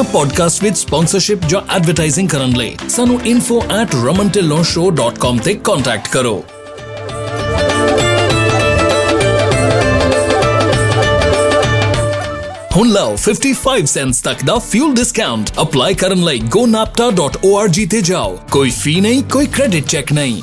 ਇਹਨਾਂ ਪੋਡਕਾਸਟ ਵਿੱਚ ਸਪਾਂਸਰਸ਼ਿਪ ਜਾਂ ਐਡਵਰਟਾਈਜ਼ਿੰਗ ਕਰਨ ਲਈ ਸਾਨੂੰ info@ramantillonshow.com ਤੇ ਕੰਟੈਕਟ ਕਰੋ ਹੁਣ ਲਓ 55 ਸੈਂਟਸ ਤੱਕ ਦਾ ਫਿਊਲ ਡਿਸਕਾਊਂਟ ਅਪਲਾਈ ਕਰਨ ਲਈ gonapta.org ਤੇ ਜਾਓ ਕੋਈ ਫੀ ਨਹੀਂ ਕੋਈ ਕ੍ਰੈਡਿਟ ਚੈੱਕ ਨਹੀਂ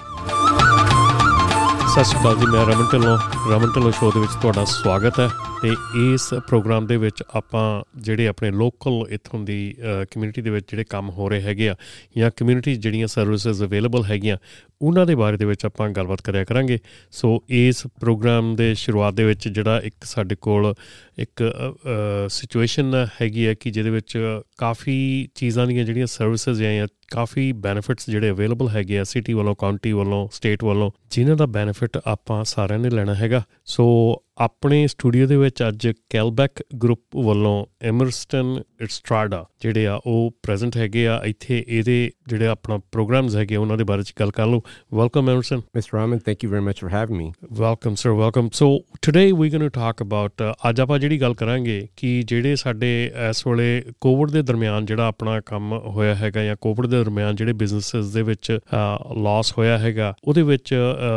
ਸਤਿ ਸ਼੍ਰੀ ਅਕਾਲ ਜੀ, ਮੈਂ ਰਮਨ ਢਿੱਲੋਂ ਰਮਨ ਢਿੱਲੋਂ ਸ਼ੋਅ ਦੇ ਵਿੱਚ ਤੁਹਾਡਾ ਸਵਾਗਤ ਹੈ ਤੇ ਇਸ ਪ੍ਰੋਗਰਾਮ ਦੇ ਵਿੱਚ ਆਪਾਂ ਜਿਹੜੇ ਆਪਣੇ ਲੋਕਲ ਇਥੋਂ ਦੀ ਕਮਿਊਨਿਟੀ ਦੇ ਵਿੱਚ ਜਿਹੜੇ ਕੰਮ ਹੋ ਰਹੇ ਹੈਗੇ ਆ ਜਾਂ ਕਮਿਊਨਿਟੀ ਜਿਹੜੀਆਂ ਸਰਵਿਸਿਜ਼ ਅਵੇਲੇਬਲ ਹੈਗੀਆਂ ਉਹਨਾਂ ਦੇ ਬਾਰੇ ਦੇ ਵਿੱਚ ਆਪਾਂ ਗੱਲਬਾਤ ਕਰਿਆ ਕਰਾਂਗੇ। ਸੋ ਇਸ ਪ੍ਰੋਗਰਾਮ ਦੇ ਸ਼ੁਰੂਆਤ ਦੇ ਵਿੱਚ ਜਿਹੜਾ ਇੱਕ ਸਾਡੇ ਕੋਲ ਇੱਕ ਸਿਚੁਏਸ਼ਨ ਹੈਗੀ ਹੈ ਕਿ ਜਿਹਦੇ ਵਿੱਚ ਕਾਫੀ ਚੀਜ਼ਾਂ ਦੀਆਂ ਜਿਹੜੀਆਂ ਸਰਵਿਸਿਜ਼ ਜਾਂ ਕਾਫੀ ਬੈਨੀਫਿਟਸ ਜਿਹੜੇ ਅਵੇਲੇਬਲ ਹੈਗੇ ਆ ਸਿਟੀ ਵੱਲੋਂ ਕਾਉਂਟੀ ਵੱਲੋਂ ਸਟੇਟ ਵੱਲੋਂ, ਜਿਨ੍ਹਾਂ ਦਾ ਬੈਨੀਫਿਟ ਆਪਾਂ ਸਾਰਿਆਂ ਨੇ ਲੈਣਾ ਹੈਗਾ। ਸੋ ਆਪਣੇ ਸਟੂਡੀਓ ਦੇ ਵਿੱਚ ਅੱਜ ਕੈਲਬੈਕ ਗਰੁੱਪ ਵੱਲੋਂ ਐਮਰਸਟਨ ਇਟਸਟਰਾਡਾ ਜਿਹੜੇ ਆ ਉਹ ਪ੍ਰੈਜ਼ੈਂਟ ਹੈਗੇ ਆ। ਇੱਥੇ ਇਹਦੇ ਜਿਹੜੇ ਆਪਣਾ ਪ੍ਰੋਗਰਾਮਸ ਹੈਗੇ ਉਹਨਾਂ ਦੇ ਬਾਰੇ ਚ ਗੱਲ ਕਰ ਲਓ। Welcome Emerson mister Raman thank you very much for having me welcome sir welcome so today we going to talk about ਅੱਜ ਆਪਾਂ ਜਿਹੜੀ ਗੱਲ ਕਰਾਂਗੇ ਕਿ ਜਿਹੜੇ ਸਾਡੇ ਇਸ ਵੇਲੇ ਕੋਵਿਡ ਦੇ ਦਰਮਿਆਨ ਜਿਹੜਾ ਆਪਣਾ ਕੰਮ ਹੋਇਆ ਹੈਗਾ ਜਾਂ ਕੋਵਿਡ ਦੇ ਦਰਮਿਆਨ ਜਿਹੜੇ ਬਿਜ਼ਨੈਸਸ ਦੇ ਵਿੱਚ ਲਾਸ ਹੋਇਆ ਹੈਗਾ ਉਹਦੇ ਵਿੱਚ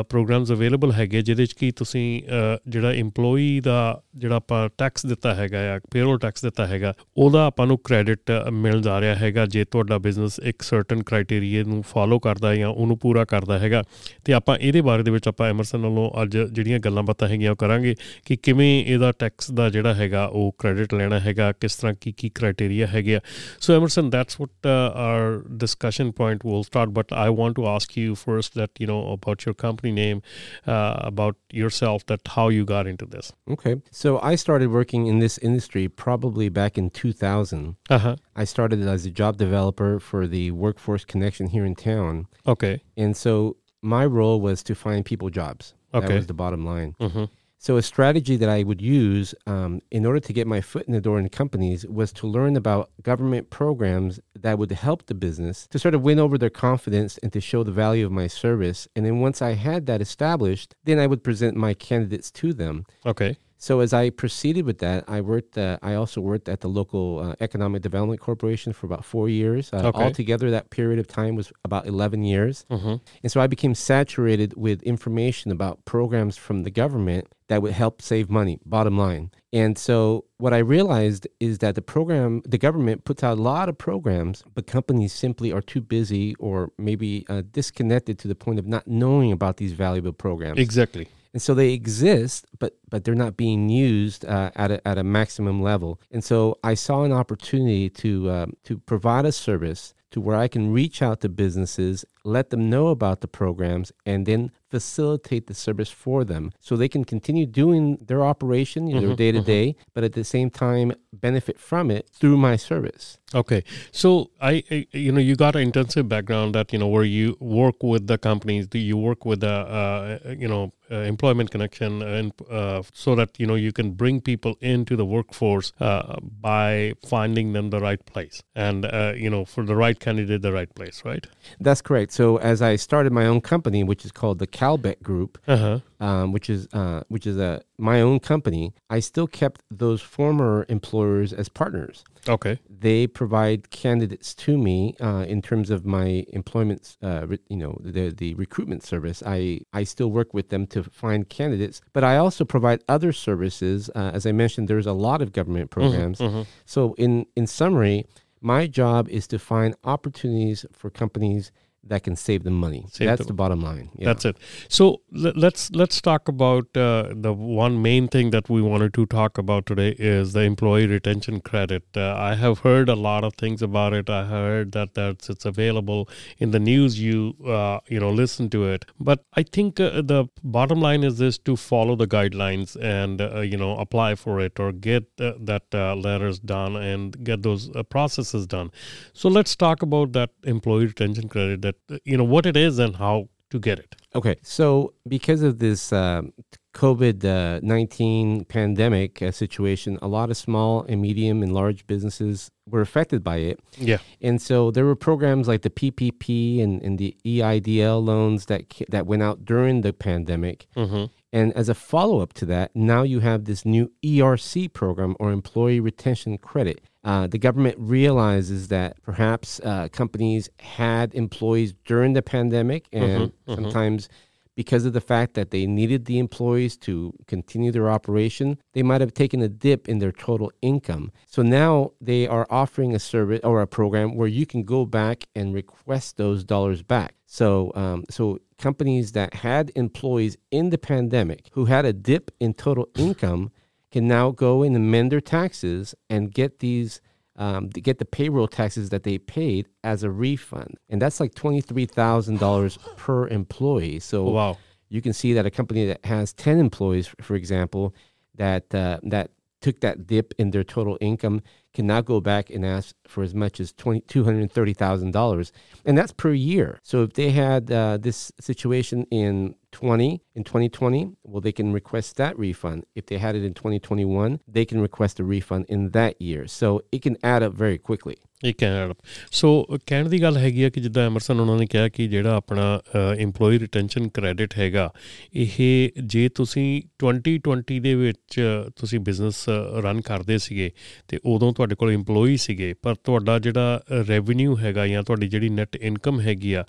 ਪ੍ਰੋਗਰਾਮਸ ਅਵੇਲੇਬਲ ਹੈਗੇ ਜਿਹਦੇ ਚ ਕੀ ਤੁਸੀਂ ਜਿਹੜਾ EMPLOYEE ਦਾ ਜਿਹੜਾ ਆਪਾਂ ਟੈਕਸ ਦਿੱਤਾ ਹੈਗਾ ਜਾਂ ਪੇਰੋਲ ਟੈਕਸ ਦਿੱਤਾ ਹੈਗਾ ਉਹਦਾ ਆਪਾਂ ਨੂੰ ਕ੍ਰੈਡਿਟ ਮਿਲ ਜਾ ਰਿਹਾ ਹੈਗਾ ਜੇ ਤੁਹਾਡਾ ਬਿਜ਼ਨਸ ਇੱਕ ਸਰਟਨ ਕ੍ਰਾਈਟੇਰੀਆ ਨੂੰ ਫਾਲੋ ਕਰਦਾ ਜਾਂ ਉਹਨੂੰ ਪੂਰਾ ਕਰਦਾ ਹੈਗਾ। ਤੇ ਆਪਾਂ ਇਹਦੇ ਬਾਰੇ ਦੇ ਵਿੱਚ ਆਪਾਂ ਐਮਰਸਨ ਵੱਲੋਂ ਅੱਜ ਜਿਹੜੀਆਂ ਗੱਲਾਂ ਬਾਤਾਂ ਹੈਗੀਆਂ ਉਹ ਕਰਾਂਗੇ ਕਿ ਕਿਵੇਂ ਇਹਦਾ ਟੈਕਸ ਦਾ ਜਿਹੜਾ ਹੈਗਾ ਉਹ ਕ੍ਰੈਡਿਟ ਲੈਣਾ ਹੈਗਾ ਕਿਸ ਤਰ੍ਹਾਂ ਕੀ ਕੀ ਕ੍ਰਾਈਟੇਰੀਆ ਹੈਗੇ so Emerson that's what are discussion point will start but I want to ask you first that you know about your company name uh, about yourself that how you got into this. Okay. So i started working in this industry probably back in 2000 uh-huh. i started as a job developer for the workforce connection here in town. Okay. And so my role was to find people jobs. Okay. that was the bottom line. Mm-hmm. So, a strategy that I would use um, in order to get my foot in the door in companies was to learn about government programs that would help the business to sort of win over their confidence and to show the value of my service. And then once I had that established, then I would present my candidates to them. Okay. So as I proceeded with that, I worked. Uh, I also worked at the local uh, economic development corporation for about four years. Uh, Okay. Altogether, that period of time was about eleven years. Mm-hmm. And so I became saturated with information about programs from the government that would help save money, bottom line. And so what I realized is that the program, the government puts out a lot of programs, but companies simply are too busy or maybe uh, disconnected to the point of not knowing about these valuable programs. Exactly. And so they exist, but but they're not being used uh, at a, at a maximum level. And so I saw an opportunity to um, to provide a service to where I can reach out to businesses, let them know about the programs, and then facilitate the service for them so they can continue doing their operation, you know, their day to day, but at the same time benefit from it through my service. Okay, so I, I, you know, you got an intensive background that you know where you work with the companies, do you work with the, uh, you know, uh, employment connection, and uh, so that you know you can bring people into the workforce uh, by finding them the right place, and uh, you know, for the right candidate, the right place, right? That's correct. So as I started my own company, which is called the Calbeck Group, Uh huh. um, which is uh, which is a my own company, I still kept those former employers as partners. Okay. They provide candidates to me uh, in terms of my employment, uh, re- you know, the the recruitment service. I I still work with them to find candidates, but I also provide other services. Uh, as I mentioned, there's a lot of government programs. So in in summary, my job is to find opportunities for companies that can save them money. Save That's them- the bottom line. Yeah. That's it. So le- let's let's talk about uh, the one main thing that we wanted to talk about today is the employee retention credit. Uh, I have heard a lot of things about it. I heard that that's it's available in the news. You uh, you know listen to it, but I think uh, the bottom line is this: to follow the guidelines and uh, you know apply for it or get uh, that uh, letters done and get those uh, processes done. So let's talk about that employee retention credit that you know what it is and how to get it. Okay, so because of this um, COVID uh, 19 pandemic uh, situation, a lot of small and medium and large businesses were affected by it. Yeah. And so there were programs like the PPP and, and the EIDL loans that, that went out during the pandemic. Mm-hmm. And as a follow up to that, now you have this new ERC program or Employee Retention Credit. Uh, the government realizes that perhaps uh, companies had employees during the pandemic, and sometimes because of the fact that they needed the employees to continue their operation, they might have taken a dip in their total income. So now they are offering a service or a program where you can go back and request those dollars back. So, um, so companies that had employees in the pandemic who had a dip in total income can now go in and amend their taxes and get these um, to get the payroll taxes that they paid as a refund, and that's like twenty three thousand dollars per employee. So Wow. you can see that a company that has ten employees, for example, that uh, that took that dip in their total income can now go back and ask for as much as twenty two hundred thirty thousand dollars, and that's per year. So if they had uh, this situation in twenty in twenty twenty, well, they can request that refund. If they had it in twenty twenty one, they can request a refund in that year. So it can add up very quickly. ਇਹ Canada so ਕਹਿਣ ਦੀ ਗੱਲ ਹੈਗੀ ਆ ਕਿ ਜਿੱਦਾਂ Emerson ਉਹਨਾਂ ਨੇ ਕਿਹਾ ਕਿ ਜਿਹੜਾ ਆਪਣਾ EMPLOYEE ਰਿਟੈਂਸ਼ਨ ਕ੍ਰੈਡਿਟ ਹੈਗਾ ਇਹ ਜੇ ਤੁਸੀਂ 2020 ਦੇ ਵਿੱਚ ਤੁਸੀਂ ਬਿਜ਼ਨਸ ਰਨ ਕਰਦੇ ਸੀਗੇ ਤੇ ਉਦੋਂ ਤੁਹਾਡੇ ਕੋਲ EMPLOYEE ਸੀਗੇ, ਪਰ ਤੁਹਾਡਾ ਜਿਹੜਾ ਰੈਵਨਿਊ ਹੈਗਾ ਜਾਂ ਤੁਹਾਡੀ ਜਿਹੜੀ ਨੈਟ ਇਨਕਮ ਹੈਗੀ ਆ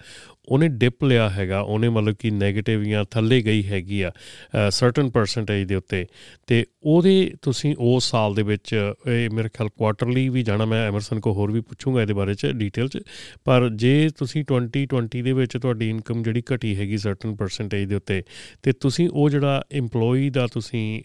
ਉਹਨੇ ਡਿਪ ਲਿਆ ਹੈਗਾ, ਉਹਨੇ ਮਤਲਬ ਕਿ 네ਗੇਟਿਵ ਜਾਂ ਥੱਲੇ ਗਈ ਹੈਗੀ ਆ ਸਰਟਨ ਪਰਸੈਂਟੇਜ ਦੇ ਉੱਤੇ। ਤੇ ਉਹਦੇ ਤੁਸੀਂ ਉਸ ਸਾਲ ਦੇ ਵਿੱਚ, ਇਹ ਮੇਰੇ ਖਿਆਲ ਕੁਆਟਰਲੀ ਵੀ ਜਾਣਾ, ਮੈਂ ਐਮਰਸਨ ਕੋ ਹੋਰ ਵੀ ਪੁੱਛੂੰਗਾ ਇਹਦੇ ਬਾਰੇ ਚ ਡਿਟੇਲ ਚ। ਪਰ ਜੇ ਤੁਸੀਂ 2020 ਦੇ ਵਿੱਚ ਤੁਹਾਡੀ ਇਨਕਮ ਜਿਹੜੀ ਘਟੀ ਹੈਗੀ ਸਰਟਨ ਪਰਸੈਂਟੇਜ ਦੇ ਉੱਤੇ, ਤੇ ਤੁਸੀਂ ਉਹ ਜਿਹੜਾ EMPLOYEE ਦਾ ਤੁਸੀਂ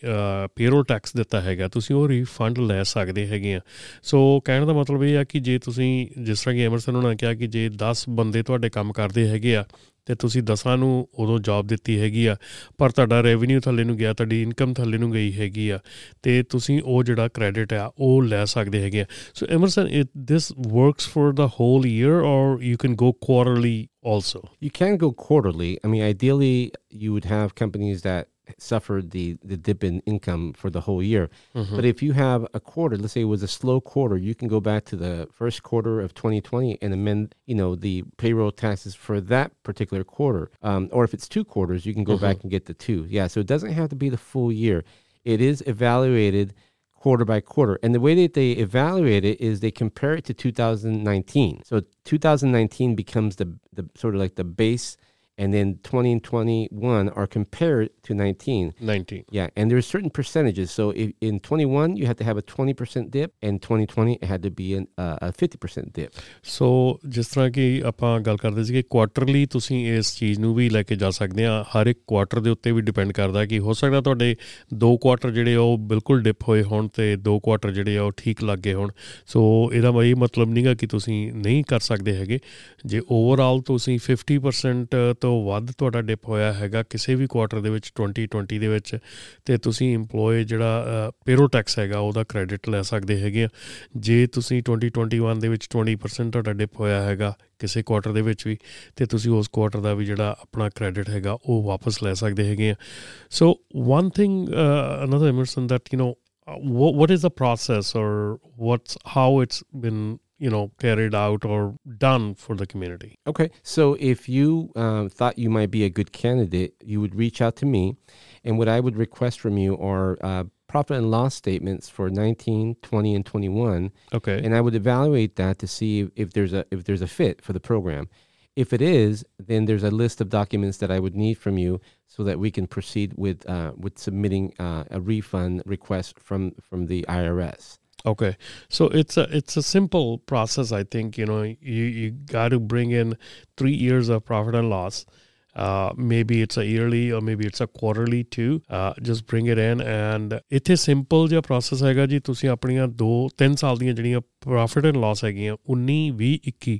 ਪੇਰੋਲ ਟੈਕਸ ਦਿੱਤਾ ਹੈਗਾ, ਤੁਸੀਂ ਉਹ ਰੀਫੰਡ ਲੈ ਸਕਦੇ ਹੈਗੇ ਆ। ਸੋ ਕਹਿਣ ਦਾ ਮਤਲਬ ਇਹ ਆ ਕਿ ਜੇ ਤੁਸੀਂ, ਜਿਸ ਤਰ੍ਹਾਂ ਕਿ ਐਮਰਸਨ ਉਹਨਾਂ ਨੇ ਕਿਹਾ ਕਿ ਜੇ 10 ਬੰਦੇ ਤੁਹਾਡੇ ਕੰਮ ਕਰਦੇ ਹੈਗੇ ਆ ਤੇ ਤੁਸੀਂ 10 ਨੂੰ ਉਦੋਂ ਜੌਬ ਦਿੱਤੀ ਹੈਗੀ ਆ ਪਰ ਤੁਹਾਡਾ ਰੈਵਨਿਊ ਥੱਲੇ ਨੂੰ ਗਿਆ ਤੁਹਾਡੀ ਇਨਕਮ ਥੱਲੇ ਨੂੰ ਗਈ ਹੈਗੀ ਆ ਤੇ ਤੁਸੀਂ ਉਹ ਜਿਹੜਾ ਕ੍ਰੈਡਿਟ ਆ ਉਹ ਲੈ ਸਕਦੇ ਹੈਗੇ ਆ so Emerson it this works for the whole year or you can go quarterly also you can go quarterly I mean ideally you would have companies that suffered the, the dip in income for the whole year. Mm-hmm. But if you have a quarter, let's say it was a slow quarter, you can go back to the first quarter of 2020 and amend, you know, the payroll taxes for that particular quarter. Um, or if it's two quarters, you can go back and get the two. Yeah, so it doesn't have to be the full year. It is evaluated quarter by quarter. And the way that they evaluate it is they compare it to 2019. So 2019 becomes the, the sort of like the base, and then 20 and 21 are compared to 19. 19 Yeah, and there's certain percentages. So if, in 21 you had to have a 20% dip, and 2020 it had to be an, uh, a 50% dip. So ਜਿਸ ਤਰ੍ਹਾਂ ਕਿ ਆਪਾਂ ਗੱਲ ਕਰਦੇ ਸੀ ਕਿ quarterly ਤੁਸੀਂ ਇਸ ਚੀਜ਼ ਨੂੰ ਵੀ ਲੈ ਕੇ ਜਾ ਸਕਦੇ ਆ ਹਰ ਇੱਕ ਕੁਆਟਰ ਦੇ ਉੱਤੇ ਵੀ ਡਿਪੈਂਡ ਕਰਦਾ ਕਿ ਹੋ ਸਕਦਾ ਤੁਹਾਡੇ ਦੋ ਕੁਆਟਰ ਜਿਹੜੇ ਉਹ ਬਿਲਕੁਲ ਡਿਪ ਹੋਏ ਹੋਣ ਤੇ ਦੋ ਕੁਆਟਰ ਜਿਹੜੇ ਆ ਉਹ ਠੀਕ ਲੱਗੇ ਹੋਣ ਸੋ ਇਹਦਾ ਇਹ ਮਤਲਬ ਨਹੀਂਗਾ ਕਿ ਤੁਸੀਂ ਨਹੀਂ ਕਰ ਸਕਦੇ ਹੈਗੇ ਜੇ ਓਵਰਆਲ ਤੁਸੀਂ 50% ਤੋਂ ਵੱਧ ਤੁਹਾਡਾ ਡਿਪ ਹੋਇਆ ਹੈਗਾ ਕਿਸੇ ਵੀ ਕੁਆਟਰ ਦੇ ਵਿੱਚ 2020 ਦੇ ਵਿੱਚ ਤੇ ਤੁਸੀਂ EMPLOYE ਜਿਹੜਾ ਪੇਰੋ ਟੈਕਸ ਹੈਗਾ ਉਹਦਾ ਕ੍ਰੈਡਿਟ ਲੈ ਸਕਦੇ ਹੈਗੇ ਆ। ਜੇ ਤੁਸੀਂ 2021 ਦੇ ਵਿੱਚ 20% ਤੁਹਾਡਾ ਡਿਪ ਹੋਇਆ ਹੈਗਾ ਕਿਸੇ ਕੁਆਟਰ ਦੇ ਵਿੱਚ ਵੀ ਤੇ ਤੁਸੀਂ ਉਸ ਕੁਆਟਰ ਦਾ ਵੀ ਜਿਹੜਾ ਆਪਣਾ ਕ੍ਰੈਡਿਟ ਹੈਗਾ ਉਹ ਵਾਪਸ ਲੈ ਸਕਦੇ ਹੈਗੇ ਆ। So one thing another Emerson that you نو what is the process or what's, how it's been you know carried out or done for the community Okay, so if you um, thought you might be a good candidate, you would reach out to me, and what I would request from you are uh, profit and loss statements for 19, 20, and 21, okay and I would evaluate that to see if, if there's a if there's a fit for the program. If it is, then there's a list of documents that I would need from you so that we can proceed with uh, with submitting uh, a refund request from from the IRS. Okay, so it's a it's a simple process. I think you know you you got to bring in three years of profit and loss, uh, maybe it's a yearly or maybe it's a quarterly too. Uh, just bring it in and ਇੱਥੇ simple ਜਿਹਾ process ਹੈਗਾ ਜੀ ਤੁਸੀਂ ਆਪਣੀਆਂ 2 3 ਸਾਲ ਦੀਆਂ ਜਿਹੜੀਆਂ profit and Las ਹੈਗੀਆਂ 19 20 21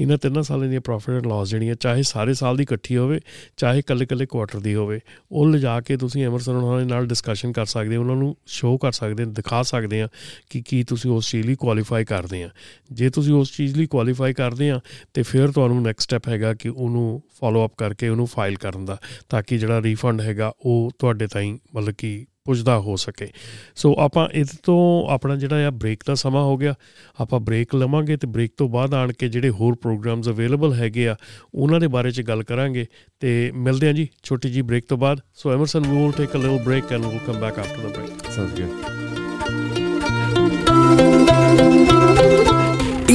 ਇਹਨਾਂ ਤਿੰਨਾਂ ਸਾਲਾਂ ਦੀਆਂ ਪ੍ਰੋਫਿਟ ਐਂਡ ਲਾਸ ਜਿਹੜੀਆਂ ਚਾਹੇ ਸਾਰੇ ਸਾਲ ਦੀ ਇਕੱਠੀ ਹੋਵੇ ਚਾਹੇ ਕੱਲੇ ਕੱਲੇ ਕੁਆਟਰ ਦੀ ਹੋਵੇ ਉਹ ਲਿਜਾ ਕੇ ਤੁਸੀਂ ਐਮਰਸਨ ਉਹਨਾਂ ਦੇ ਨਾਲ ਡਿਸਕਸ਼ਨ ਕਰ ਸਕਦੇ ਹੋ ਉਹਨਾਂ ਨੂੰ ਸ਼ੋਅ ਕਰ ਸਕਦੇ ਹੋ ਦਿਖਾ ਸਕਦੇ ਆ ਕਿ ਕੀ ਤੁਸੀਂ ਉਸ ਚੀਜ਼ ਲਈ ਕੁਆਲੀਫਾਈ ਕਰਦੇ ਆ ਜੇ ਤੁਸੀਂ ਉਸ ਚੀਜ਼ ਲਈ ਕੁਆਲੀਫਾਈ ਕਰਦੇ ਆ ਤੇ ਫਿਰ ਤੁਹਾਨੂੰ ਨੈਕਸਟ ਸਟੈਪ ਹੈਗਾ ਕਿ ਉਹਨੂੰ ਫਾਲੋ ਅਪ ਕਰਕੇ ਉਹਨੂੰ ਫਾਈਲ ਕਰਨ ਦਾ, ਤਾਂ ਕਿ ਜਿਹੜਾ ਰੀਫੰਡ ਹੈਗਾ ਉਹ ਤੁਹਾਡੇ ਤਾਈਂ ਮਤਲਬ ਕਿ ਪੁੱਜਦਾ ਹੋ ਸਕੇ। ਸੋ ਆਪਾਂ ਇਸ ਤੋਂ ਆਪਣਾ ਜਿਹੜਾ ਆ ਬ੍ਰੇਕ ਦਾ ਸਮਾਂ ਹੋ ਗਿਆ। ਆਪਾਂ ਬ੍ਰੇਕ ਲਵਾਂਗੇ ਤੇ ਬ੍ਰੇਕ ਤੋਂ ਬਾਅਦ ਆਣ ਕੇ ਜਿਹੜੇ ਹੋਰ ਪ੍ਰੋਗਰਾਮਸ ਅਵੇਲੇਬਲ ਹੈਗੇ ਆ, ਉਹਨਾਂ ਦੇ ਬਾਰੇ ਚ ਗੱਲ ਕਰਾਂਗੇ ਤੇ ਮਿਲਦੇ ਹਾਂ ਜੀ ਛੋਟੀ ਜੀ ਬ੍ਰੇਕ ਤੋਂ ਬਾਅਦ। So Emerson we will take a little break and will come back after the break Sounds good.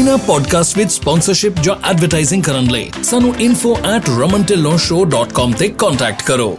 ਇਨਾ ਪੋਡਕਾਸਟ ਵਿੱਚ ਸਪਾਂਸਰਸ਼ਿਪ ਜਾਂ ਐਡਵਰਟਾਈਜ਼ਿੰਗ ਕਰਨ ਲਈ ਸਾਨੂੰ info@ramantillonshow.com ਤੇ ਕੰਟੈਕਟ ਕਰੋ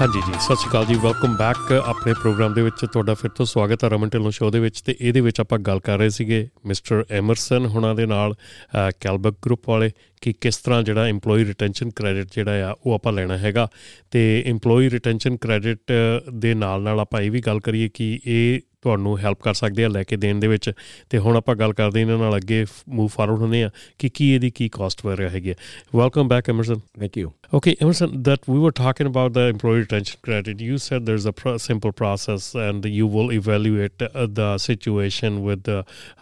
ਹਾਂਜੀ ਜੀ, ਸਤਿ ਸ਼੍ਰੀ ਅਕਾਲ ਜੀ ਵੈਲਕਮ ਬੈਕ ਆਪਣੇ ਪ੍ਰੋਗਰਾਮ ਦੇ ਵਿੱਚ ਤੁਹਾਡਾ ਫਿਰ ਤੋਂ ਸਵਾਗਤ ਹੈ ਰਮਨ ਢਿੱਲੋਂ ਸ਼ੋਅ ਦੇ ਵਿੱਚ ਤੇ ਇਹਦੇ ਵਿੱਚ ਆਪਾਂ ਗੱਲ ਕਰ ਰਹੇ ਸੀਗੇ ਮਿਸਟਰ ਐਮਰਸਨ ਹੁਣਾਂ ਦੇ ਨਾਲ ਕੈਲਬਕ ਗਰੁੱਪ ਵਾਲੇ ਕਿ ਕਿਸ ਤਰ੍ਹਾਂ ਜਿਹੜਾ EMPLOYEE ਰਿਟੈਂਸ਼ਨ ਕ੍ਰੈਡਿਟ ਜਿਹੜਾ ਆ ਉਹ ਆਪਾਂ ਲੈਣਾ ਹੈਗਾ ਤੇ EMPLOYEE ਰਿਟੈਂਸ਼ਨ ਕ੍ਰੈਡਿਟ ਦੇ ਨਾਲ ਨਾਲ ਆਪਾਂ ਇਹ ਵੀ ਗੱਲ ਕਰੀਏ ਕਿ ਇਹ ਤੁਹਾਨੂੰ ਹੈਲਪ ਕਰ ਸਕਦੇ ਆ ਲੈ ਕੇ ਦੇਣ ਦੇ ਵਿੱਚ ਤੇ ਹੁਣ ਆਪਾਂ ਗੱਲ ਕਰਦੇ ਇਹਨਾਂ ਨਾਲ ਅੱਗੇ ਮੂਵ ਫਾਰਵਰਡ ਹੁੰਦੇ ਆ ਕਿ ਕੀ ਇਹਦੀ ਕੀ ਕਾਸਟ ਵਗੈਰਾ ਹੈਗੀ ਹੈ welcome back Emerson Thank you. Okay, Emerson, that we were talking about the employee retention credit. You said there's a pro- simple process, and you will evaluate uh, the situation with uh,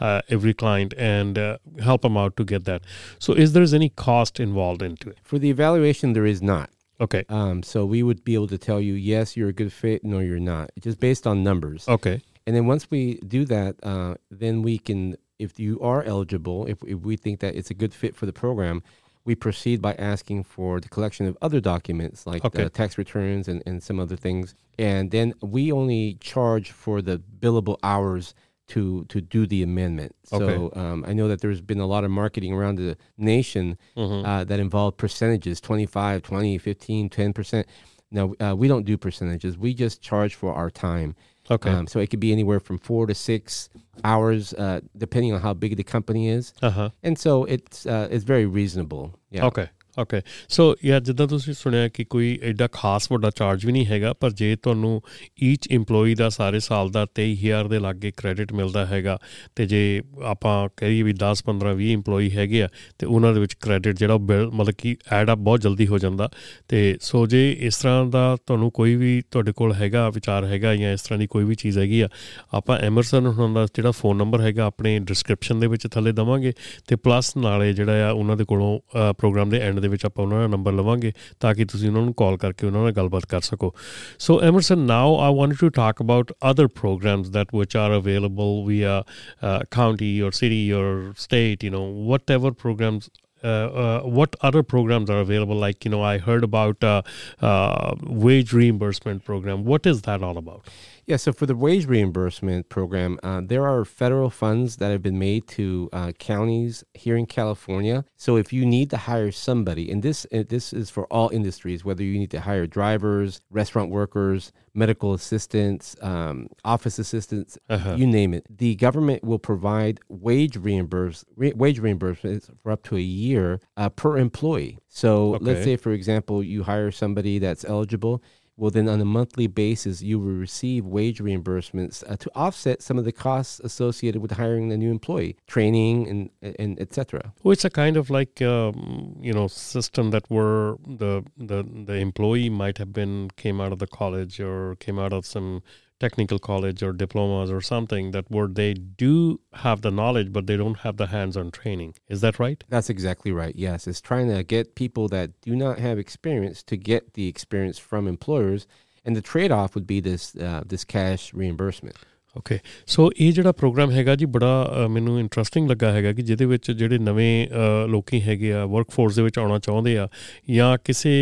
uh, every client and uh, help them out to get that. So, is there any cost involved into it? For the evaluation, there is not. Okay, Um, so we would be able to tell you, yes, you're a good fit, no, you're not, just based on numbers. okay, And then once we do that, uh, then we can, if you are eligible, if, if we think that it's a good fit for the program, we proceed by asking for the collection of other documents like Okay. tax returns and, and some other things. And then we only charge for the billable hours to to do the amendment. So um, I know that there's been a lot of marketing around the nation Mm-hmm. uh, that involved percentages 25, 20, 15, 10%. Now, uh, we don't do percentages. We just charge for our time. Okay. Um, so it could be anywhere from four to six hours, uh, depending on how big the company is. uh huh. And so it's uh, it's very reasonable. Yeah. Okay okay so ਯਾਰ ਜਿੱਦਾਂ ਤੁਸੀਂ ਸੁਣਿਆ ਕਿ ਕੋਈ ਐਡਾ ਖਾਸ ਵੱਡਾ charge ਵੀ ਨਹੀਂ ਹੈਗਾ, ਪਰ ਜੇ ਤੁਹਾਨੂੰ ਈਚ EMPLOYEE ਦਾ ਸਾਰੇ ਸਾਲ ਦਾ 23000 ਦੇ ਲਾਗੇ ਕ੍ਰੈਡਿਟ ਮਿਲਦਾ ਹੈਗਾ, ਤੇ ਜੇ ਆਪਾਂ ਕਹੀਏ ਵੀ 10 15 20 EMPLOYEE ਹੈਗੇ ਆ, ਤੇ ਉਹਨਾਂ ਦੇ ਵਿੱਚ ਕ੍ਰੈਡਿਟ ਜਿਹੜਾ ਉਹ ਬਿਲ- ਮਤਲਬ ਕਿ ਐਡ ਅਪ ਬਹੁਤ ਜਲਦੀ ਹੋ ਜਾਂਦਾ। ਤੇ ਸੋ ਜੇ ਇਸ ਤਰ੍ਹਾਂ ਦਾ ਤੁਹਾਨੂੰ ਕੋਈ ਵੀ ਤੁਹਾਡੇ ਕੋਲ ਹੈਗਾ, ਵਿਚਾਰ ਹੈਗਾ ਜਾਂ ਇਸ ਤਰ੍ਹਾਂ ਦੀ ਕੋਈ ਵੀ ਚੀਜ਼ ਹੈਗੀ ਆ, ਆਪਾਂ ਐਮਰਸਨ ਉਹਨਾਂ ਦਾ ਜਿਹੜਾ ਫੋਨ ਨੰਬਰ ਹੈਗਾ, ਆਪਣੇ ਡਿਸਕ੍ਰਿਪਸ਼ਨ ਦੇ ਵਿੱਚ ਥੱਲੇ ਦਵਾਂਗੇ, ਤੇ ਪਲੱਸ ਨਾਲੇ ਜਿਹੜਾ ਆ ਉਹਨਾਂ ਦੇ ਕੋਲੋਂ ਪ੍ਰੋਗਰਾਮ ਦੇ ਐਂਡ ਦੇ ਵਿੱਚ ਆਪਾਂ ਉਹਨਾਂ ਦਾ ਨੰਬਰ ਲਵਾਂਗੇ ਤਾਂ ਕਿ ਤੁਸੀਂ ਉਹਨਾਂ ਨੂੰ ਕਾਲ ਕਰਕੇ ਉਹਨਾਂ ਨਾਲ ਗੱਲਬਾਤ ਕਰ ਸਕੋ so Emerson now I want to talk about other programs that which are available via uh, county or city or state you know whatever programs uh, uh, what other programs are available like you know i heard about uh, uh, wage reimbursement program what is that all about Yeah. So for the wage reimbursement program, uh, there are federal funds that have been made to uh, counties here in California. So if you need to hire somebody, and this uh, this is for all industries, whether you need to hire drivers, restaurant workers, medical assistants, um, office assistants, Uh-huh. you name it, the government will provide wage reimburse re- wage reimbursements for up to a year uh, per employee. So let's say, for example, you hire somebody that's eligible. Well, then on a monthly basis, you will receive wage reimbursements uh, to offset some of the costs associated with hiring a new employee, training and and etc. well, it's a kind of like um, you know system that where the the the employee might have been came out of the college or came out of some technical college or diplomas or something that where they do have the knowledge but they don't have the hands-on training. Is that right? That's exactly right. Yes, it's trying to get people that do not have experience to get the experience from employers, and the trade-off would be this uh, this cash reimbursement. Okay so ਇਹ ਜਿਹੜਾ programme ਹੈਗਾ ਜੀ, ਬੜਾ ਮੈਨੂੰ interesting ਲੱਗਾ ਹੈਗਾ ਕਿ ਜਿਹਦੇ ਵਿੱਚ ਜਿਹੜੇ ਨਵੇਂ ਲੋਕੀ ਹੈਗੇ ਆ ਵਰਕਫੋਰਸ ਦੇ ਵਿੱਚ ਆਉਣਾ ਚਾਹੁੰਦੇ ਆ ਜਾਂ ਕਿਸੇ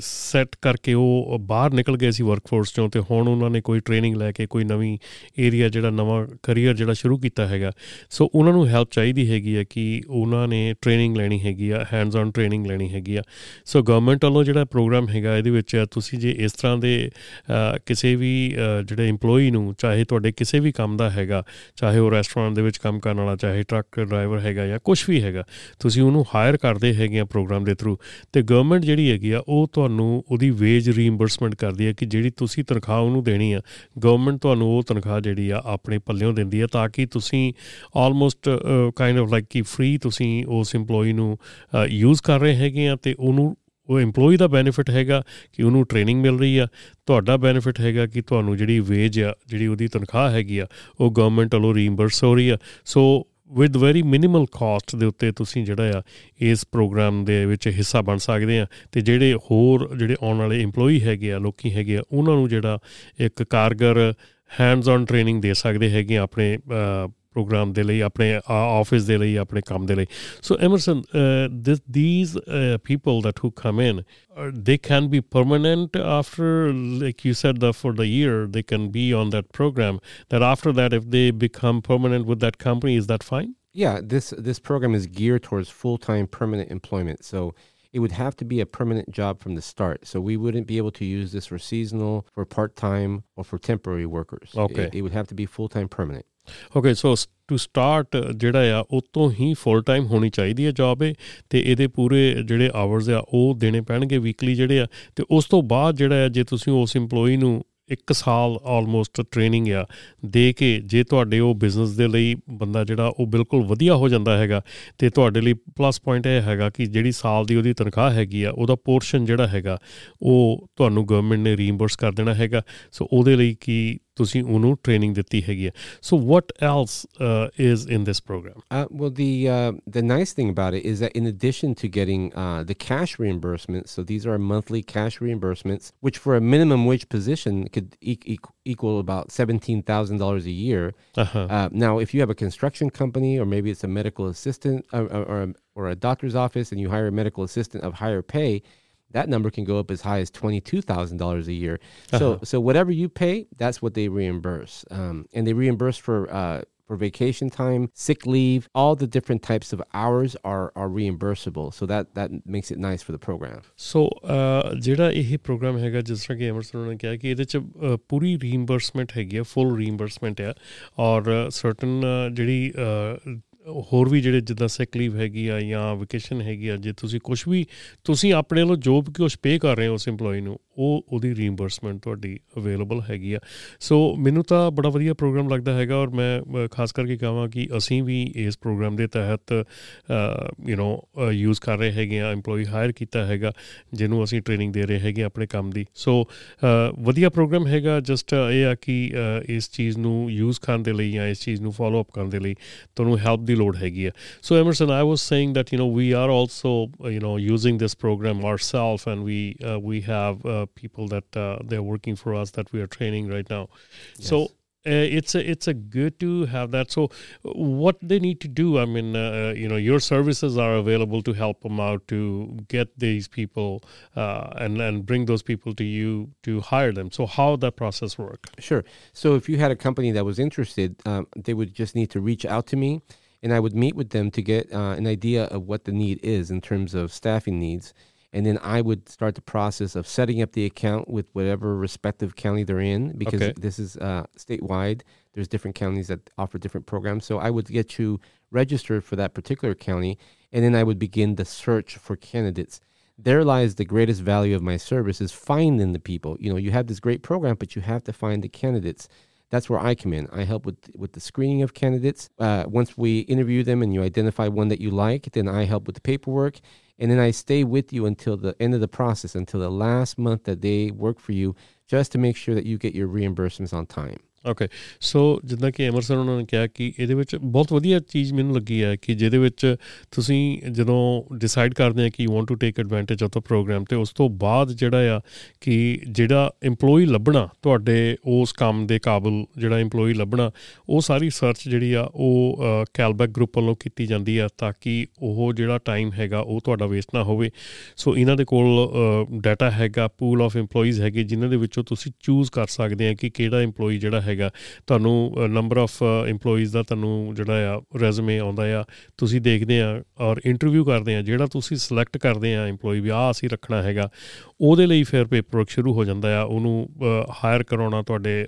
ਸੈੱਟ ਕਰਕੇ ਉਹ ਬਾਹਰ ਨਿਕਲ ਗਏ ਸੀ ਵਰਕਫੋਰਸ ਚੋਂ ਤੇ ਹੁਣ ਉਹਨਾਂ ਨੇ ਕੋਈ ਟ੍ਰੇਨਿੰਗ ਲੈ ਕੇ ਕੋਈ ਨਵੀਂ ਏਰੀਆ ਜਿਹੜਾ ਨਵਾਂ ਕੈਰੀਅਰ ਜਿਹੜਾ ਸ਼ੁਰੂ ਕੀਤਾ ਹੈਗਾ। ਸੋ ਉਹਨਾਂ ਨੂੰ ਹੈਲਪ ਚਾਹੀਦੀ ਹੈਗੀ ਆ ਕਿ ਉਹਨਾਂ ਨੇ ਟ੍ਰੇਨਿੰਗ ਲੈਣੀ ਹੈਗੀ ਆ ਹੈਂਡਸ ਔਨ ਟ੍ਰੇਨਿੰਗ ਲੈਣੀ ਹੈਗੀ ਆ। ਸੋ ਗਵਰਨਮੈਂਟ ਵੱਲੋਂ ਜਿਹੜਾ ਪ੍ਰੋਗਰਾਮ ਹੈਗਾ, ਇਹਦੇ ਵਿੱਚ ਤੁਸੀਂ ਜੇ ਇਸ ਤਰ੍ਹਾਂ ਦੇ ਕਿਸੇ ਵੀ ਜਿਹੜੇ EMPLOYEE ਨੂੰ, ਚਾਹੇ ਤੁਹਾਡੇ ਕਿਸੇ ਵੀ ਕੰਮ ਦਾ ਹੈਗਾ, ਚਾਹੇ ਉਹ ਰੈਸਟੋਰੈਂਟ ਦੇ ਵਿੱਚ ਕੰਮ ਕਰਨ ਵਾਲਾ, ਚਾਹੇ ਟਰੱਕ ਡਰਾਈਵਰ ਹੈਗਾ ਜਾਂ ਕੁਝ ਵੀ ਹੈਗਾ, ਤੁਸੀਂ ਉਹਨੂੰ ਹਾਇਰ ਕਰਦੇ ਹੈਗੇ ਆ ਪ੍ਰੋਗਰਾਮ ਦੇ ਥਰੂ ਤੇ ਗਵਰਨਮੈਂਟ ਜਿਹੜੀ ਹੈਗੀ ਆ, ਉਹ ਤੁਹਾਨੂੰ ਉਹਦੀ ਵੇਜ ਰੀਇੰਬਰਸਮੈਂਟ ਕਰਦੀ ਹੈ ਕਿ ਜਿਹੜੀ ਤੁਸੀਂ ਤਨਖਾਹ ਉਹਨੂੰ ਦੇਣੀ ਆ ਗਵਰਨਮੈਂਟ ਤੁਹਾਨੂੰ ਉਹ ਤਨਖਾਹ ਜਿਹੜੀ ਆ ਆਪਣੇ ਪੱਲਿਓਂ ਦਿੰਦੀ ਆ ਤਾਂ ਕਿ ਤੁਸੀਂ ਆਲਮੋਸਟ ਕਾਈਂਡ ਆਫ ਲਾਈਕ ਕਿ ਫ੍ਰੀ ਤੁਸੀਂ ਉਸ EMPLOYEE ਨੂੰ ਯੂਜ਼ ਕਰ ਰਹੇ ਹੈਗੇ ਆ ਤੇ ਉਹਨੂੰ ਉਹ EMPLOYEE ਦਾ ਬੈਨੀਫਿਟ ਹੈਗਾ ਕਿ ਉਹਨੂੰ ਟ੍ਰੇਨਿੰਗ ਮਿਲ ਰਹੀ ਆ, ਤੁਹਾਡਾ ਬੈਨੀਫਿਟ ਹੈਗਾ ਕਿ ਤੁਹਾਨੂੰ ਜਿਹੜੀ ਵੇਜ ਆ, ਜਿਹੜੀ ਉਹਦੀ ਤਨਖਾਹ ਹੈਗੀ ਆ, ਉਹ ਗਵਰਨਮੈਂਟ ਵੱਲੋਂ ਰੀਇੰਬਰਸ ਹੋ ਰਹੀ ਆ। So with very minimal cost ਦੇ ਉੱਤੇ ਤੁਸੀਂ ਜਿਹੜਾ ਆ, ਇਸ ਪ੍ਰੋਗਰਾਮ ਦੇ ਵਿੱਚ ਹਿੱਸਾ ਬਣ ਸਕਦੇ ਆ। ਤੇ ਜਿਹੜੇ ਹੋਰ, ਜਿਹੜੇ ਆਉਣ ਵਾਲੇ EMPLOYEE ਹੈਗੇ ਆ, ਲੋਕੀ ਹੈਗੇ ਆ, ਉਹਨਾਂ ਨੂੰ ਜਿਹੜਾ ਇੱਕ ਕਾਰਗਰ ਹੈਂਡਸ ਔਨ ਟ੍ਰੇਨਿੰਗ ਦੇ ਸਕਦੇ ਹੈਗੇ ਆਪਣੇ program ਦੇ ਲਈ ਆਪਣੇ ਆਫਿਸ ਦੇ ਲਈ ਆਪਣੇ ਕੰਮ ਦੇ ਲਈ so emerson uh, this, these uh, people that who come in uh, they can be permanent after like you said that for the year they can be on that program that after that if they become permanent with that company is that fine yeah this this program is geared towards full-time permanent employment so it would have to be a permanent job from the start. So we wouldn't be able to use this for seasonal, for part time, or for temporary workers. Okay. It, it would have to be full time permanent. Okay so to start ਜਿਹੜਾ ਆ ਉਹ ਤੋਂ ਹੀ full time ਹੋਣੀ ਚਾਹੀਦੀ ਹੈ job ਹੈ ਤੇ ਇਹਦੇ ਪੂਰੇ ਜਿਹੜੇ ਆਵਰਸ ਆ ਉਹ ਦੇਣੇ ਪੈਣਗੇ ਵੀਕਲੀ ਜਿਹੜੇ ਆ ਤੇ ਉਸ ਤੋਂ ਬਾਅਦ ਜਿਹੜਾ ਆ ਜੇ ਤੁਸੀਂ ਉਸ EMPLOYEE ਨੂੰ ਇੱਕ ਸਾਲ ਆਲਮੋਸਟ ਟ੍ਰੇਨਿੰਗ ਆ, ਦੇ ਕੇ ਜੇ ਤੁਹਾਡੇ ਉਹ ਬਿਜ਼ਨਸ ਦੇ ਲਈ ਬੰਦਾ ਜਿਹੜਾ ਉਹ ਬਿਲਕੁਲ ਵਧੀਆ ਹੋ ਜਾਂਦਾ ਹੈਗਾ, ਤੇ ਤੁਹਾਡੇ ਲਈ ਪਲੱਸ ਪੁਆਇੰਟ ਇਹ ਹੈਗਾ ਕਿ ਜਿਹੜੀ ਸਾਲ ਦੀ ਉਹਦੀ ਤਨਖਾਹ ਹੈਗੀ ਆ, ਉਹਦਾ ਪੋਰਸ਼ਨ ਜਿਹੜਾ ਹੈਗਾ, ਉਹ ਤੁਹਾਨੂੰ ਗਵਰਨਮੈਂਟ ਨੇ ਰੀਇੰਬਰਸ ਕਰ ਦੇਣਾ ਹੈਗਾ। ਸੋ ਉਹਦੇ ਲਈ ਕੀ ਤੁਸੀਂ ਉਹਨੂੰ ਟ੍ਰੇਨਿੰਗ ਦਿੱਤੀ ਹੈਗੀ ਹੈ so what else is in this programme well the uh, the nice thing about it is that in addition to getting uh, the cash reimbursement so these are monthly cash reimbursements which for a minimum wage position could e- equal about $17,000 a year uh-huh. uh, now if you have a construction company or maybe it's a medical assistant or, or, or a doctor's office and you hire a medical assistant of higher pay that number can go up as high as $22,000 a year. So, Uh-huh. so whatever you pay, that's what they reimburse. Um, and they reimburse for, uh, for vacation time, sick leave, all the different types of hours are, are reimbursable. So that, that makes it nice for the program. ਸੋ ਜਿਹੜਾ ਇਹ programme ਹੈਗਾ ਜਿਸ ਤਰ੍ਹਾਂ ਕਿ Emerson ਨੇ ਕਿਹਾ ਕਿ ਇਹਦੇ ਚ ਅ, ਪੂਰੀ ਰੀਇੰਬਰਸਮੈਂਟ ਹੈਗੀ ਆ ਫੁੱਲ ਰੀਇੰਬਰਸਮੈਂਟ ਆ ਔਰ ਸਰਟਨ ਜਿਹੜੀ ਅ, ਹੋਰ ਵੀ ਜਿਹੜੇ ਜਿੱਦਾਂ ਸਿਕ ਲੀਵ ਹੈਗੀ ਆ ਜਾਂ ਵਕੇਸ਼ਨ ਹੈਗੀ ਆ, ਜੇ ਤੁਸੀਂ ਕੁਝ ਵੀ, ਤੁਸੀਂ ਆਪਣੇ ਵੱਲੋਂ ਜੋ ਵੀ ਕੁਝ ਪੇ ਕਰ ਰਹੇ ਹੋ ਉਸ EMPLOYEE ਨੂੰ, ਉਹ ਉਹਦੀ ਰੀਇੰਬਰਸਮੈਂਟ ਤੁਹਾਡੀ ਅਵੇਲੇਬਲ ਹੈਗੀ ਆ। ਸੋ ਮੈਨੂੰ ਤਾਂ ਬੜਾ ਵਧੀਆ ਪ੍ਰੋਗਰਾਮ ਲੱਗਦਾ ਹੈਗਾ ਔਰ ਮੈਂ ਖਾਸ ਕਰਕੇ ਕਹਾਂ ਕਿ ਅਸੀਂ ਵੀ ਇਸ ਪ੍ਰੋਗਰਾਮ ਦੇ ਤਹਿਤ ਯੂ نو ਯੂਜ਼ ਕਰ ਰਹੇ ਹੈਗੇ ਆ, EMPLOYEE ਹਾਇਰ ਕੀਤਾ ਹੈਗਾ, ਜਿਹਨੂੰ ਅਸੀਂ ਟ੍ਰੇਨਿੰਗ ਦੇ ਰਹੇ ਹੈਗੇ ਆਪਣੇ ਕੰਮ ਦੀ। ਸੋ ਵਧੀਆ ਪ੍ਰੋਗਰਾਮ ਹੈਗਾ ਜਸਟ ਇਹ ਆ ਕਿ ਇਸ ਚੀਜ਼ ਨੂੰ ਯੂਜ਼ ਕਰਨ ਦੇ ਲਈ ਜਾਂ ਇਸ ਚੀਜ਼ ਨੂੰ ਫਾਲੋ ਅਪ ਕਰਨ ਦੇ ਲਈ ਤੁਹਾਨੂੰ ਹੈਲਪ ਦੀ ਲੋੜ ਹੈਗੀ ਆ so Emerson I was saying that you نو we are also you نو using this programme ourselves and we uh, we have uh, people that uh, they're working for us that we are training right now so uh, it's a it's a good to have that so what they need to do i mean uh, you know your services are available to help them out to get these people uh, and and bring those people to you to hire them so how that process work Sure. So if you had a company that was interested, um, they would just need to reach out to me and I would meet with them to get uh, an idea of what the need is in terms of staffing needs. And then I would start the process of setting up the account with whatever respective county they're in because Okay. this is uh, statewide. There's different counties that offer different programs. So I would get you registered for that particular county, and then I would begin the search for candidates. There lies the greatest value of my service is finding the people. You know, you have this great program, but you have to find the candidates. That's where I come in. I help with with the screening of candidates. Uh, once we interview them and you identify one that you like, then I help with the paperwork. And then I stay with you until the end of the process, until the last month that they work for you, just to make sure that you get your reimbursements on time. Okay so ਜਿੱਦਾਂ ਕਿ Emerson ਉਹਨਾਂ ਨੇ ਕਿਹਾ ਕਿ ਇਹਦੇ ਵਿੱਚ ਬਹੁਤ ਵਧੀਆ ਚੀਜ਼ ਮੈਨੂੰ ਲੱਗੀ ਹੈ ਕਿ ਜਿਹਦੇ ਵਿੱਚ ਤੁਸੀਂ ਜਦੋਂ ਡਿਸਾਈਡ ਕਰਦੇ ਆ ਕਿ you want to take advantage of the program ਤੇ ਉਸ ਤੋਂ ਬਾਅਦ ਜਿਹੜਾ ਆ ਕਿ ਜਿਹੜਾ EMPLOYE ਲੱਭਣਾ ਤੁਹਾਡੇ ਉਸ ਕੰਮ ਦੇ ਕਾਬਲ ਜਿਹੜਾ EMPLOYE ਲੱਭਣਾ, ਉਹ ਸਾਰੀ ਸਰਚ ਜਿਹੜੀ ਆ ਉਹ ਕੈਲਬੈਕ ਗਰੁੱਪ ਵੱਲੋਂ ਕੀਤੀ ਜਾਂਦੀ ਆ ਤਾਂ ਕਿ ਉਹ ਜਿਹੜਾ ਟਾਈਮ ਹੈਗਾ ਉਹ ਤੁਹਾਡਾ ਵੇਸਟ ਨਾ ਹੋਵੇ। ਸੋ ਇਹਨਾਂ ਦੇ ਕੋਲ ਡਾਟਾ ਹੈਗਾ ਪੂਲ ਆਫ EMPLOYEES ਹੈਗੇ, ਜਿਨ੍ਹਾਂ ਦੇ ਵਿੱਚੋਂ ਤੁਸੀਂ ਚੂਜ਼ ਕਰ ਸਕਦੇ ਆ ਕਿ ਕਿਹੜਾ EMPLOYE ਜਿਹੜਾ ਹੈਗਾ। ਤੁਹਾਨੂੰ ਨੰਬਰ ਆਫ EMPLOYEES ਦਾ ਤੁਹਾਨੂੰ ਜਿਹੜਾ ਆ ਰੈਜ਼ੂਮੇ ਆਉਂਦਾ ਆ, ਤੁਸੀਂ ਦੇਖਦੇ ਆ ਔਰ ਇੰਟਰਵਿਊ ਕਰਦੇ ਆ, ਜਿਹੜਾ ਤੁਸੀਂ ਸਿਲੈਕਟ ਕਰਦੇ ਆ EMPLOYE ਵੀ ਆ ਅਸੀਂ ਰੱਖਣਾ ਹੈਗਾ। ਉਹਦੇ ਲਈ ਫਿਰ ਪੇਪਰ ਸ਼ੁਰੂ ਹੋ ਜਾਂਦਾ ਆ, ਉਹਨੂੰ ਹਾਇਰ ਕਰਾਉਣਾ ਤੁਹਾਡੇ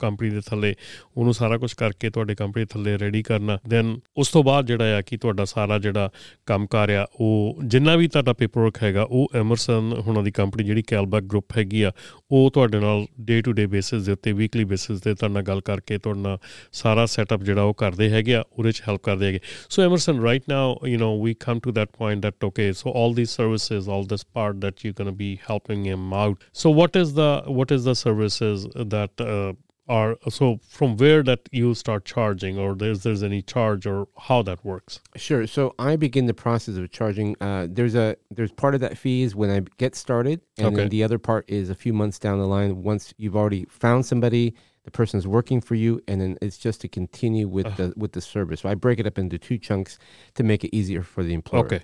ਕੰਪਨੀ ਦੇ ਥੱਲੇ, ਉਹਨੂੰ ਸਾਰਾ ਕੁਝ ਕਰਕੇ ਤੁਹਾਡੇ ਕੰਪਨੀ ਥੱਲੇ ਰੈਡੀ ਕਰਨਾ। ਦੈਨ ਉਸ ਤੋਂ ਬਾਅਦ ਜਿਹੜਾ ਆ ਕਿ ਤੁਹਾਡਾ ਸਾਰਾ ਜਿਹੜਾ ਕੰਮਕਾਰ ਆ, ਉਹ ਜਿੰਨਾ ਵੀ ਤੁਹਾਡਾ ਪੇਪਰ ਵਰਕ ਹੈਗਾ, ਉਹ ਐਮਰਸਨ ਹੁਣਾਂ ਦੀ ਕੰਪਨੀ ਜਿਹੜੀ ਕੈਲਬੈਕ ਗਰੁੱਪ ਹੈਗੀ ਆ, ਉਹ ਤੁਹਾਡੇ ਨਾਲ ਡੇ ਟੂ ਡੇ ਬੇਸਿਸ ਦੇ ਉੱਤੇ ਵੀਕਲੀ ਬੇਸਿਸ ਤੇ ਤੁਹਾਡੇ ਨਾਲ ਗੱਲ ਕਰਕੇ ਤੁਹਾਡੇ ਨਾਲ ਸਾਰਾ ਸੈਟਅਪ ਜਿਹੜਾ ਉਹ ਕਰਦੇ ਹੈਗੇ ਆ ਉਹਦੇ ਚ ਹੈਲਪ ਕਰਦੇ ਹੈਗੇ so Emerson right now you نو we come to that point that okay so all these services all this part that you can be helping him out so what is the what is the services that uh, are so from where that you start charging or there's there's any charge or how that works sure so i begin the process of charging uh, there's a there's part of that fee is when i get started and okay. then the other part is a few months down the line once you've already found somebody the person's working for you and then it's just to continue with uh, the with the service. So i break it up into two chunks to make it easier for the employer. Okay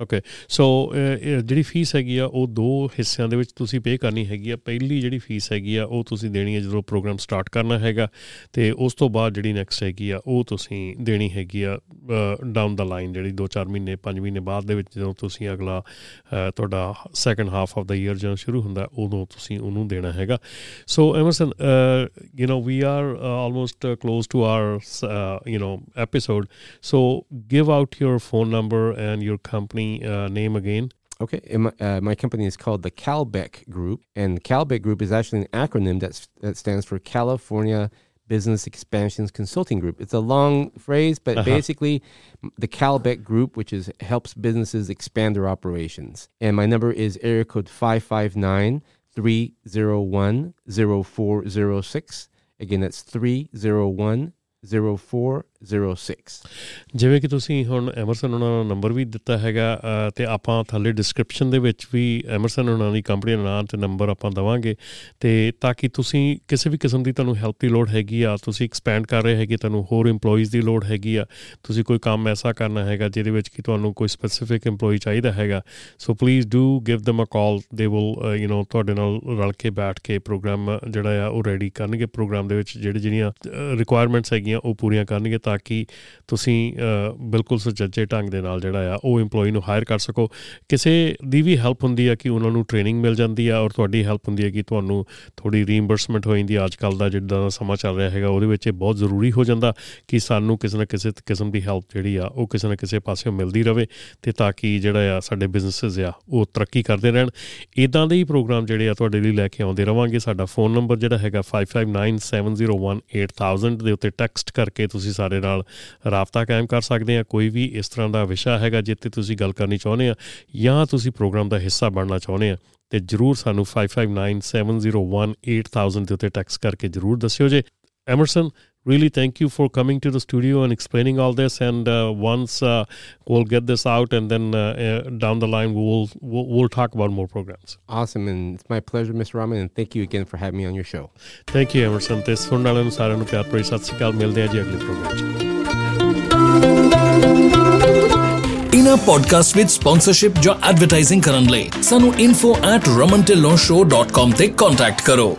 okay so ਜਿਹੜੀ fees ਹੈਗੀ ਆ ਉਹ ਦੋ ਹਿੱਸਿਆਂ ਦੇ ਵਿੱਚ ਤੁਸੀਂ ਪੇ ਕਰਨੀ ਹੈਗੀ ਆ ਪਹਿਲੀ ਜਿਹੜੀ ਫੀਸ ਹੈਗੀ ਆ ਉਹ ਤੁਸੀਂ ਦੇਣੀ ਹੈ ਜਦੋਂ ਪ੍ਰੋਗਰਾਮ ਸਟਾਰਟ ਕਰਨਾ ਹੈਗਾ ਤੇ ਉਸ ਤੋਂ ਬਾਅਦ ਜਿਹੜੀ ਨੈਕਸਟ ਹੈਗੀ ਆ ਉਹ ਤੁਸੀਂ ਦੇਣੀ ਹੈਗੀ ਆ ਡਾਊਨ ਦਾ ਲਾਈਨ ਜਿਹੜੀ 2-4 ਮਹੀਨੇ 5 ਮਹੀਨੇ ਬਾਅਦ ਦੇ ਵਿੱਚ ਜਦੋਂ ਤੁਸੀਂ ਅਗਲਾ ਤੁਹਾਡਾ second half of the year ਜਦੋਂ ਸ਼ੁਰੂ ਹੁੰਦਾ ਉਦੋਂ ਤੁਸੀਂ ਉਹਨੂੰ ਦੇਣਾ ਹੈਗਾ so Emerson you know we are almost close to our you know episode so give out your phone number and your company uh, name again? Okay, my, uh, my company is called the Calbeck Group, and Calbeck Group is actually an acronym that's, that stands for California Business Expansions Consulting Group. It's a long phrase, but uh-huh. basically, the Calbeck Group, which is helps businesses expand their operations. And my number is area code 559 301 0406. Again, that's 301 0406 ਜਿਵੇਂ ਕਿ ਤੁਸੀਂ ਹੁਣ Emerson ਉਹਨਾਂ ਦਾ number ਵੀ ਦਿੱਤਾ ਹੈਗਾ ਤੇ ਆਪਾਂ ਥੱਲੇ ਡਿਸਕ੍ਰਿਪਸ਼ਨ ਦੇ ਵਿੱਚ ਵੀ ਐਮਰਸਨ ਉਹਨਾਂ ਦੀ ਕੰਪਨੀ ਦਾ ਨਾਮ ਤੇ ਨੰਬਰ ਆਪਾਂ ਦਵਾਂਗੇ, ਤੇ ਤਾਂ ਕਿ ਤੁਸੀਂ ਕਿਸੇ ਵੀ ਕਿਸਮ ਦੀ ਤੁਹਾਨੂੰ ਹੈਲਪ ਦੀ ਲੋੜ ਹੈਗੀ ਆ, ਤੁਸੀਂ ਐਕਸਪੈਂਡ ਕਰ ਰਹੇ ਹੈਗੇ, ਤੁਹਾਨੂੰ ਹੋਰ EMPLOYEES ਦੀ ਲੋੜ ਹੈਗੀ ਆ, ਤੁਸੀਂ ਕੋਈ ਕੰਮ ਐਸਾ ਕਰਨਾ ਹੈਗਾ ਜਿਹਦੇ ਵਿੱਚ ਕਿ ਤੁਹਾਨੂੰ ਕੋਈ ਸਪੈਸੀਫਿਕ EMPLOYEE ਚਾਹੀਦਾ ਹੈਗਾ so please do give them a call they will you نو ਤੁਹਾਡੇ ਨਾਲ ਰਲ ਕੇ ਬੈਠ ਕੇ ਪ੍ਰੋਗਰਾਮ ਜਿਹੜਾ ਆ, ਉਹ ਰੈਡੀ ਕਰਨਗੇ ਪ੍ਰੋਗਰਾਮ ਦੇ ਵਿੱਚ ਜਿਹੜੇ ਜਿਹੜੀਆਂ ਰਿਕੁਆਇਰਮੈਂਟਸ ਹੈਗੀਆਂ, ਉਹ ਪੂਰੀਆਂ ਕਰਨਗੇ ਤਾਂ ਕਿ ਤੁਸੀਂ ਬਿਲਕੁਲ ਸੁਚੱਜੇ ਢੰਗ ਦੇ ਨਾਲ ਜਿਹੜਾ ਆ, ਉਹ EMPLOYEE ਨੂੰ ਹਾਇਰ ਕਰ ਸਕੋ। ਕਿਸੇ ਦੀ ਵੀ ਹੈਲਪ ਹੁੰਦੀ ਆ ਕਿ ਉਹਨਾਂ ਨੂੰ ਟ੍ਰੇਨਿੰਗ ਮਿਲ ਜਾਂਦੀ ਆ ਔਰ ਤੁਹਾਡੀ ਹੈਲਪ ਹੁੰਦੀ ਹੈ ਕਿ ਤੁਹਾਨੂੰ ਥੋੜੀ ਰੀਇੰਬਰਸਮੈਂਟ ਹੋ ਜਾਂਦੀ ਅੱਜ ਕੱਲ ਦਾ ਜਿੱਦਾਂ ਦਾ ਸਮਾਂ ਚੱਲ ਰਿਹਾ ਹੈਗਾ, ਉਹਦੇ ਵਿੱਚ ਇਹ ਬਹੁਤ ਜ਼ਰੂਰੀ ਹੋ ਜਾਂਦਾ ਕਿ ਸਾਨੂੰ ਕਿਸੇ ਨਾ ਕਿਸੇ ਕਿਸਮ ਦੀ ਹੈਲਪ ਜਿਹੜੀ ਆ, ਉਹ ਕਿਸੇ ਨਾ ਕਿਸੇ ਪਾਸਿਓਂ ਮਿਲਦੀ ਰਵੇ ਤੇ ਤਾਂ ਕਿ ਜਿਹੜਾ ਆ, ਸਾਡੇ ਬਿਜ਼ਨੈਸਸ ਆ, ਉਹ ਤਰੱਕੀ ਕਰਦੇ ਰਹਿਣ। ਇਦਾਂ ਦੇ ਹੀ ਪ੍ਰੋਗਰਾਮ ਜਿਹੜੇ ਆ, ਤੁਹਾਡੇ ਲਈ ਲੈ ਕੇ ਆਉਂਦੇ ਰਵਾਂਗੇ। ਸਾਡਾ ਫੋਨ ਨੰਬਰ ਜਿਹੜਾ ਹੈਗਾ 5597018000 ਦੇ ਉੱਤੇ ਟੈਕਸਟ ਕਰਕੇ ਤੁਸੀਂ ਸਾਡੇ ਨਾਲ ਰਾਬਤਾ ਕਾਇਮ ਕਰ ਸਕਦੇ ਆ। ਕੋਈ ਵੀ ਇਸ ਤਰ੍ਹਾਂ ਦਾ ਵਿਸ਼ਾ ਹੈਗਾ ਜਿੱਤੇ ਤੁਸੀਂ ਗੱਲ ਕਰਨੀ ਚਾਹੁੰਦੇ ਆ ਜਾਂ ਤੁਸੀਂ ਪ੍ਰੋਗਰਾਮ ਦਾ ਹਿੱਸਾ ਬਣਨਾ ਚਾਹੁੰਦੇ ਆ, ਤੇ ਜਰੂਰ ਸਾਨੂੰ 5597018000 ਦੇ ਉੱਤੇ ਟੈਕਸਟ ਕਰਕੇ ਜਰੂਰ ਦੱਸਿਓ ਜੇ। Emerson really thank you for coming to the studio and explaining all this and uh, once uh, we'll get this out and then uh, down the line we'll, we'll, we'll talk about more programs awesome and it's my pleasure mr Rahman and thank you again for having me on your show thank you emerson ਤੇ ਸੁਣਨ ਵਾਲਿਆਂ ਨੂੰ ਸਾਰਿਆਂ ਨੂੰ ਪਿਆਰ ਭਰੀ ਸਤਿ ਸ਼੍ਰੀ ਅਕਾਲ ਮਿਲਦੇ ਹਾਂ ਜੀ ਅਗਲੇ ਪ੍ਰੋਗਰਾਮ 'ਚ ਇਨਾ ਪੋਡਕਾਸਟ ਵਿੱਚ ਸਪਾਂਸਰਸ਼ਿਪ ਜਾਂ ਐਡਵਰਟਾਈਜ਼ਿੰਗ ਕਰਨ ਲਈ ਸਾਨੂੰ info@romantillonshow.com ਤੇ ਕੰਟੈਕਟ ਕਰੋ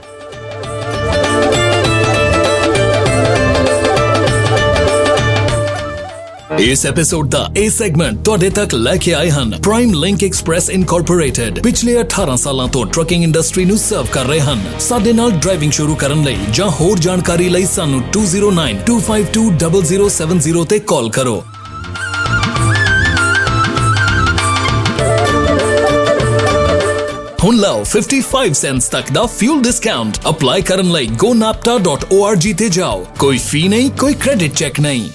ਇਸ ਐਪੀਸੋਡ ਦਾ ਇਹ ਸੈਗਮੈਂਟ ਤੁਹਾਡੇ ਤੱਕ ਲੈ ਕੇ ਆਏ ਹਨ ਪ੍ਰਾਈਮ ਲਿੰਕ ਐਕਸਪ੍ਰੈਸ ਇਨਕੋਰਪੋਰੇਟਡ ਪਿਛਲੇ 18 ਸਾਲਾਂ ਤੋਂ ਟਰੱਕਿੰਗ ਇੰਡਸਟਰੀ ਨੂੰ ਸਰਵ ਕਰ ਰਹੇ ਹਨ। ਸਾਡੇ ਨਾਲ ਡਰਾਈਵਿੰਗ ਸ਼ੁਰੂ ਕਰਨ ਲਈ ਜਾਂ ਹੋਰ ਜਾਣਕਾਰੀ ਲਈ ਸਾਨੂੰ 2092520070 ਤੇ ਕਾਲ ਕਰੋ। ਹੁਣ ਲਓ 55 ਸੈਂਟਸ ਤੱਕ ਦਾ ਫਿਊਲ ਡਿਸਕਾਊਂਟ ਅਪਲਾਈ ਕਰਨ ਲਈ gonapta.org ਤੇ ਜਾਓ। ਕੋਈ ਫੀ ਨਹੀਂ, ਕੋਈ ਕ੍ਰੈਡਿਟ ਚੈੱਕ ਨਹੀਂ।